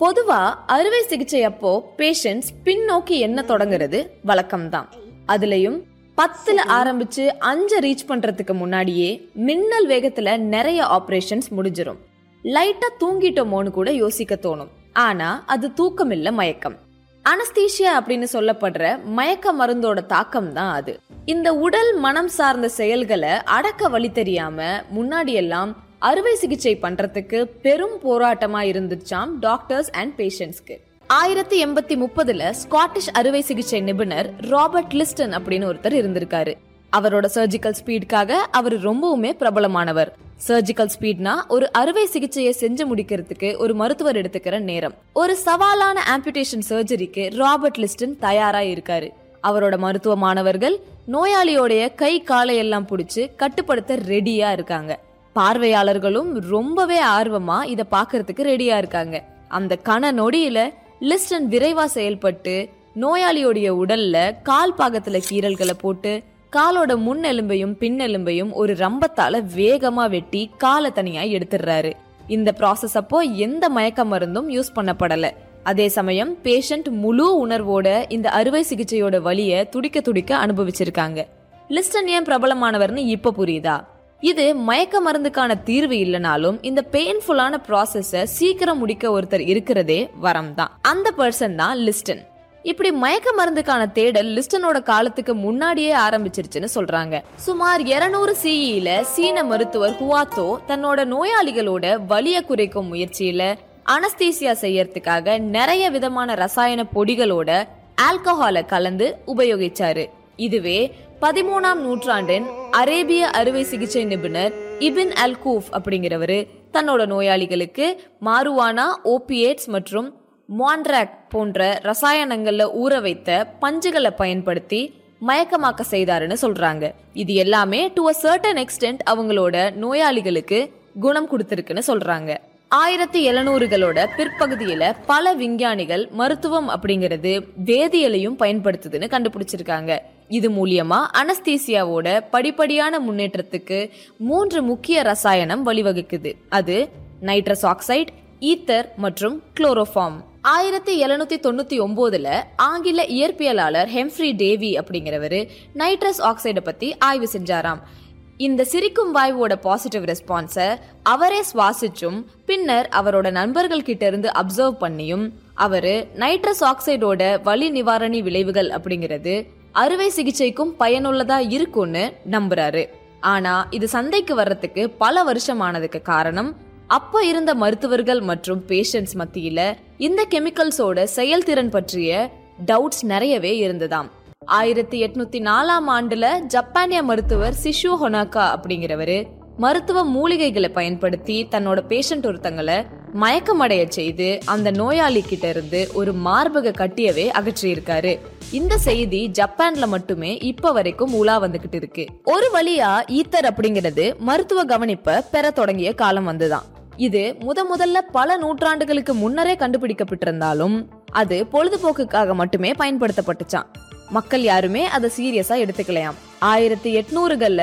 பொதுவா அறுவை சிகிச்சை அப்போ பேஷண்ட்ஸ் பின்னோக்கி என்ன தொடங்குறது? வழக்கம்தான். அதுலயும் பத்துல ஆரம்பிச்சு அஞ்ச ரீச் பண்றதுக்கு முன்னாடியே மின்னல் வேகத்துல நிறைய ஆபரேஷன்ஸ் முடிஞ்சிரும். லைட்டா தூங்கிட்டோமோன்னு கூட யோசிக்க தோணும். ஆனா அது தூக்கம் இல்ல மயக்கம். அனஸ்தீஷியா அப்படின்னு சொல்லப்படுற மயக்க மருந்தோட தாக்கம் தான் அது. இந்த உடல் மனம் சார்ந்த செயல்களை அடக்க வழி தெரியாம முன்னாடி எல்லாம் அறுவை சிகிச்சை பண்றதுக்கு பெரும் போராட்டமா இருந்துச்சாம் டாக்டர்ஸ் அண்ட் பேஷண்ட்ஸ்க்கு ஆயிரத்தி எண்பத்தி முப்பதுல ஸ்காட்டிஷ் அறுவை சிகிச்சை நிபுணர் ராபர்ட் லிஸ்டன் அப்படின்னு ஒருத்தர் இருந்திருக்காரு. அவரோட சர்ஜிக்கல் ஸ்பீடுக்காக அவர் ரொம்பவுமே பிரபலமானவர். சர்ஜிக்கல் ஸ்பீட்னா ஒரு அறுவை சிகிச்சையை செஞ்சு முடிக்கிறதுக்கு ஒரு மருத்துவர் எடுத்துக்கிற நேரம். ஒரு சவாலான ஆம்புடேஷன் சர்ஜரிக்கு ராபர்ட் லிஸ்டன் தயாரா இருக்காரு. அவரோட மருத்துவ மாணவர்கள் நோயாளியோடைய கை காலை எல்லாம் பிடிச்சு கட்டுப்படுத்த ரெடியா இருக்காங்க. பார்வையாளர்களும் ரொம்பவே ஆர்வமா இதை பார்க்கறதுக்கு ரெடியா இருக்காங்க. அந்த கன நொடியில லிஸ்டன் விரைவா செயல்பட்டு நோயாளியோடைய உடல்ல கால் பாகத்துல கீறல்களை போட்டு காலோட முன் எலும்பையும் பின் எலும்பையும் ஒரு ரம்பத்தால வேகமா வெட்டி காலை தனியா எடுத்துடுறாரு இந்த ப்ராசஸ் அப்போ எந்த மயக்க மருந்தும் யூஸ் பண்ணப்படல. அதே சமயம் பேஷண்ட் முழு உணர்வோட இந்த அறுவை சிகிச்சையோட வழிய துடிக்க துடிக்க அனுபவிச்சிருக்காங்க. லிஸ்டன் ஏன் பிரபலமானவர்னு இப்ப புரியுதா? இது மயக்க மருந்துக்கான தீர்வு இல்லைனாலும் இந்த பெயின்ஃபுல்லான ப்ராசஸை சீக்கிரம் முடிக்க ஒருத்தர் இருக்கிறதே வரம் தான். அந்த பர்சன் தான் லிஸ்டன். இப்படி மயக்க மருந்துக்கான தேடல் லிஸ்டனோட காலத்துக்கு முன்னாடியே ஆரம்பிச்சிருச்சுன்னு சொல்றாங்க. சுமார் 200 சிஇல சீன மருத்துவர் ஹுவாத்தோ தன்னோட நோயாளிகளோட வலிய குறைக்கும் முயற்சியில அனஸ்தீசியா செய்யறதுக்காக நிறைய விதமான ரசாயன பொடிகளோட ஆல்கஹாலை கலந்து உபயோகிச்சாரு. இதுவே பதிமூணாம் நூற்றாண்டின் அரேபிய அறுவை சிகிச்சை நிபுணர் இபின் அல்கூஃப் அப்படிங்கிறவரு. தன்னோட நோயாளிகளுக்கு மாருவானா ஓபியேட்ஸ் மற்றும் மான்ட்ராக் போன்ற ரசாயனங்கள்ல ஊற வைத்த பஞ்சுகளை பயன்படுத்தி மயக்கமாக்க செய்தாருன்னு சொல்றாங்க. இது எல்லாமே டு அ சர்டன் எக்ஸ்டென்ட் அவங்களோட நோயாளிகளுக்கு குணம் கொடுத்துருக்குன்னு சொல்றாங்க. ஆயிரத்தி எழுநூறுகளோட பிற்பகுதியில பல விஞ்ஞானிகள் மருத்துவம் அப்படிங்கிறது வேதியியலையும் பயன்படுத்துதுன்னு கண்டுபிடிச்சிருக்காங்க. இது மூலியமா அனஸ்தீசியாவோட படிப்படியான முன்னேற்றத்துக்கு மூன்று முக்கிய ரசாயனம் வழிவகுக்குது. அது நைட்ரஸ் ஆக்சைடு ஈத்தர் மற்றும் குளோரோஃபார்ம். ஆயிரத்தி எழுநூத்தி தொண்ணூத்தி ஒன்பதுல ஆங்கில இயற்பியலாளர் ஹெம்ஃப்ரி டேவி அப்படிங்கிறவரு நைட்ரஸ் ஆக்சைடை பத்தி ஆய்வு செஞ்சாராம். இந்த சிரிக்கும் வாயுவோட பாசிட்டிவ் ரெஸ்பான்ஸை அவரே சுவாசிச்சும் பின்னர் அவரோட நண்பர்கள் கிட்ட இருந்து அப்சர்வ் பண்ணியும் அவரு நைட்ரஸ் ஆக்சைடோட வலி நிவாரணி விளைவுகள் அப்படிங்கிறது அறுவை சிகிச்சைக்கும் பயனுள்ளதா இருக்கும்னு நம்புறாரு. ஆனா இது சந்தைக்கு வர்றதுக்கு பல வருஷம் ஆனதுக்கு காரணம் அப்ப இருந்த மருத்துவர்கள் மற்றும் பேஷண்ட்ஸ் மத்தியில இந்த கெமிக்கல்ஸோட செயல்திறன் பற்றிய டவுட்ஸ் நிறையவே இருந்ததாம். ஆயிரத்தி எட்நூத்தி நாலாம் ஆண்டுல ஜப்பானிய மருத்துவர் சிஷு ஹொனாக்கா அப்படிங்கிறவரு மருத்துவ மூலிகைகளை பயன்படுத்தி தன்னோட பேஷண்ட் ஒருத்தங்களை மயக்கமடைய செய்து அந்த நோயாளி கிட்ட இருந்து ஒரு மார்பக கட்டியவே அகற்றியிருக்காரு. இந்த செய்தி ஜப்பான்ல மட்டுமே இப்ப வரைக்கும் உலா வந்துகிட்டு இருக்கு. ஒரு வழியா ஈத்தர் அப்படிங்கிறது மருத்துவ கவனிப்பை பெற தொடங்கிய காலம் வந்துதான். இது முத முதல்ல பல நூற்றாண்டுகளுக்கு முன்னரே கண்டுபிடிக்கப்பட்டிருந்தாலும் அது பொழுதுபோக்குக்காக மட்டுமே பயன்படுத்தப்பட்டுச்சான் மக்கள் யாருமே அதை சீரியஸா எடுத்துக்கலையாம். ஆயிரத்தி எட்நூறுகள்ல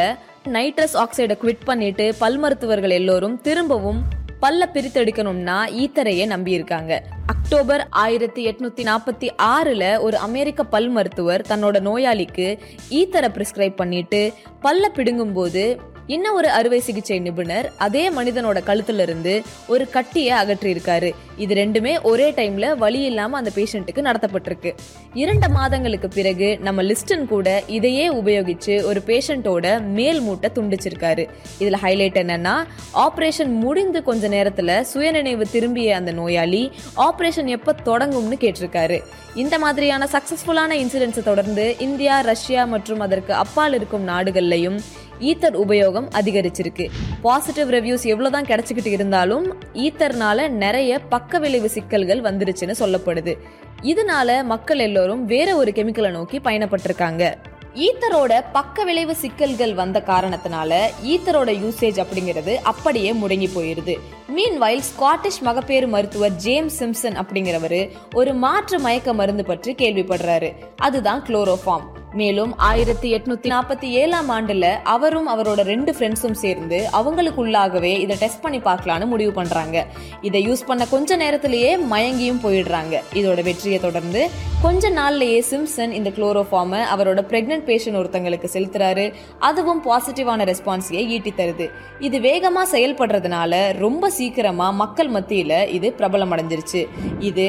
நைட்ரஸ் ஆக்சைடை குவிட் பண்ணிட்டு பல் மருத்துவர்கள் எல்லோரும் திரும்பவும் பல்ல பிரித்தெடுக்கணும்னா ஈத்தரையே நம்பி இருக்காங்க அக்டோபர் ஆயிரத்தி எட்நூத்தி நாற்பத்தி ஆறுல ஒரு அமெரிக்க பல் மருத்துவர் தன்னோட நோயாளிக்கு ஈத்தரை பிரிஸ்கிரைப் பண்ணிட்டு பல்ல பிடுங்கும் போது இன்னும் ஒரு அறுவை சிகிச்சை நிபுணர் அதே மனிதனோட கழுத்துல இருந்து ஒரு கட்டியை அகற்றியிருக்காரு. இது ரெண்டுமே ஒரே டைம்ல வழி இல்லாம அந்த பேஷண்ட்டுக்கு நடத்தப்பட்டிருக்கு. இரண்டு மாதங்களுக்கு பிறகு நம்ம லிஸ்டன் கூட இதையே உபயோகிச்சு ஒரு பேஷண்ட்டோட மேல் மூட்டை துண்டிச்சிருக்காரு. இதுல ஹைலைட் என்னன்னா ஆபரேஷன் முடிந்து கொஞ்ச நேரத்துல சுயநினைவு திரும்பிய அந்த நோயாளி ஆபரேஷன் எப்ப தொடங்கும்னு கேட்டிருக்காரு. இந்த மாதிரியான சக்சஸ்ஃபுல்லான இன்சிடென்ட்ஸை தொடர்ந்து இந்தியா ரஷ்யா மற்றும் அதற்கு அப்பால் இருக்கும் நாடுகள்லையும் ஈத்தர் உபயோகம் அதிகரிச்சிருக்கு. பாசிட்டிவ் ரிவ்யூஸ் எவ்வளவுதான் கிடைச்சிக்கிட்டு இருந்தாலும் ஈத்தர்னால நிறைய பக்க விளைவு சிக்கல்கள் வந்துருச்சுன்னு சொல்லப்படுது. இதனால மக்கள் எல்லோரும் வேற ஒரு கெமிக்கலை நோக்கி பயணப்பட்டிருக்காங்க. ஈத்தரோட பக்க விளைவு சிக்கல்கள் வந்த காரணத்தினால ஈத்தரோட யூசேஜ் அப்படிங்கிறது அப்படியே முடங்கி போயிருது. மீன்வைல் ஸ்காட்டிஷ் மகப்பேறு மருத்துவர் ஜேம்ஸ் சிம்சன் அப்படிங்கிறவரு ஒரு மாற்று மயக்க மருந்து பற்றி கேள்விப்படுறாரு. அதுதான் குளோரோஃபார்ம் மேலும் ஆயிரத்தி எட்நூத்தி நாற்பத்தி ஏழாம் ஆண்டுல அவரும் அவரோட ரெண்டு ஃப்ரெண்ட்ஸும் சேர்ந்து அவங்களுக்குள்ளாகவே இதை டெஸ்ட் பண்ணி பார்க்கலான்னு முடிவு பண்றாங்க. இதை யூஸ் பண்ண கொஞ்ச நேரத்திலேயே மயங்கியும் போயிடுறாங்க. இதோட வெற்றியை தொடர்ந்து கொஞ்ச நாள்லயே சிம்சன் இந்த குளோரோஃபார்மை அவரோட பிரெக்னன்ட் பேஷண்ட் ஒருத்தங்களுக்கு செலுத்துறாரு. அதுவும் பாசிட்டிவான ரெஸ்பான்ஸையே ஈட்டி தருது. இது வேகமா செயல்படுறதுனால ரொம்ப சீக்கிரமா மக்கள் மத்தியில இது பிரபலம் அடைஞ்சிருச்சு இது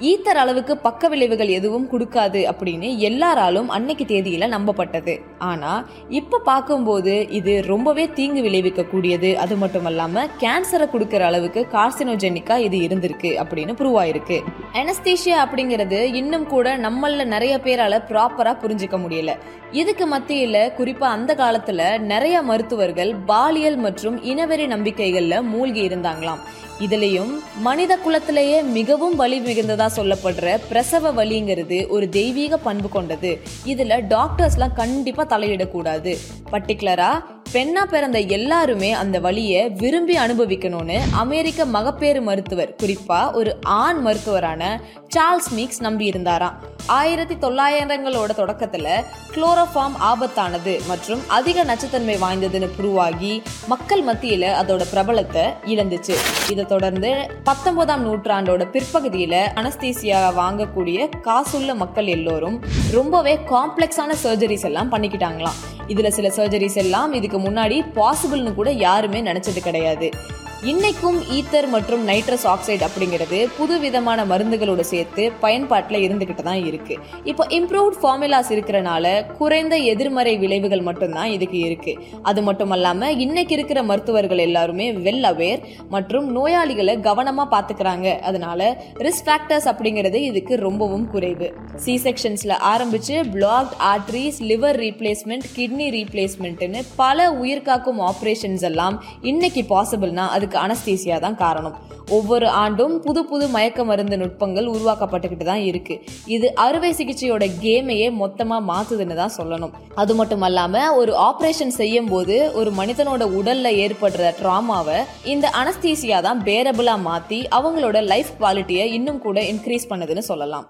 ஈத்தர் அளவுக்கு பக்க விளைவுகள் எதுவும் கொடுக்காது அப்படின்னு எல்லாராலும் அன்னைக்கு தேதியில நம்பப்பட்டது. ஆனா இப்ப பார்க்கும்போது இது ரொம்பவே தீங்கு விளைவிக்க கூடியது அது மட்டும் இல்லாமல் கேன்சரை கொடுக்கற அளவுக்கு கார்சினோஜெனிக்கா இது இருந்திருக்கு அப்படின்னு ப்ரூவ் ஆயிருக்கு அனஸ்தீஷியா அப்படிங்கிறது இன்னும் கூட நம்மள நிறைய பேரால ப்ராப்பரா புரிஞ்சுக்க முடியல. இதுக்கு மத்தியில குறிப்பா அந்த காலத்துல நிறைய மருத்துவர்கள் பாலியல் மற்றும் இனவெறி நம்பிக்கைகள்ல மூழ்கி இருந்தாங்களாம். இதுலயும் மனித குலத்திலேயே மிகவும் வலி மிகுந்ததா சொல்லப்படுற பிரசவ வலிங்கிறது ஒரு தெய்வீக பண்பு கொண்டது. இதுல டாக்டர்ஸ்லாம் கண்டிப்பா தலையிடக்கூடாது. பர்டிகுலரா பெண்ணா பிறந்த எல்லாருமே அந்த வழியை விரும்பி அனுபவிக்கணும்னு அமெரிக்க மகப்பேறு மருத்துவர் குறிப்பா ஒரு ஆண் மருத்துவரான சார்ல்ஸ் மீக்ஸ் நம்பி இருந்தாராம் ஆயிரத்தி தொள்ளாயிரங்களோட தொடக்கத்துல குளோரோஃபார்ம் ஆபத்தானது மற்றும் அதிக நச்சுத்தன்மை வாய்ந்ததுன்னு புருவாகி மக்கள் மத்தியில அதோட பிரபலத்தை இழந்துச்சு. இதை தொடர்ந்து பத்தொன்பதாம் நூற்றாண்டோட பிற்பகுதியில அனஸ்தீசியா வாங்கக்கூடிய காசுள்ள மக்கள் எல்லோரும் ரொம்பவே காம்ப்ளெக்ஸான சர்ஜரிஸ் எல்லாம் பண்ணிக்கிட்டாங்களாம். இதுல சில சர்ஜரிஸ் எல்லாம் இதுக்கு முன்னாடி பாசிபிள்னு கூட யாருமே நினைச்சது கிடையாது. இன்னைக்கும் ஈத்தர் மற்றும் நைட்ரஸ் ஆக்சைடு அப்படிங்கிறது புது விதமான மருந்துகளோட சேர்த்து பயன்பாட்டில் இருந்துகிட்டு தான் இருக்கு. இப்போ இம்ப்ரூவ்ட் ஃபார்முலாஸ் இருக்கிறனால குறைந்த எதிர்மறை விளைவுகள் மட்டும்தான் இதுக்கு இருக்கு. அது மட்டும் இல்லாமல் இன்னைக்கு இருக்கிற மருத்துவர்கள் எல்லாருமே வெல் அவேர் மற்றும் நோயாளிகளை கவனமாக பார்த்துக்கிறாங்க அதனால ரிஸ்க் ஃபேக்டர்ஸ் அப்படிங்கிறது இதுக்கு ரொம்பவும் குறைவு. சி செக்ஷன்ஸில் ஆரம்பிச்சு blocked arteries liver replacement kidney ரீப்ளேஸ்மெண்ட்னு பல உயிர்காக்கும் ஆப்ரேஷன்ஸ் எல்லாம் இன்னைக்கு பாசிபிள்னா அது அதுக்கு அனஸ்தீசியா தான் காரணம். ஒவ்வொரு ஆண்டும் புது புது மயக்க மருந்து நுட்பங்கள் உருவாக்கப்பட்டுக்கிட்டு தான் இருக்கு. இது அறுவை சிகிச்சையோட கேமையே மொத்தமா மாத்துதுன்னு தான் சொல்லணும். அது மட்டும் அல்லாம ஒரு ஆபரேஷன் செய்யும் போது ஒரு மனிதனோட உடல்ல ஏற்படுற ட்ராமாவை இந்த அனஸ்தீசியா தான் பேரபிளா மாத்தி அவங்களோட லைஃப் குவாலிட்டியை இன்னும் கூட இன்க்ரீஸ் பண்ணுதுன்னு சொல்லலாம்.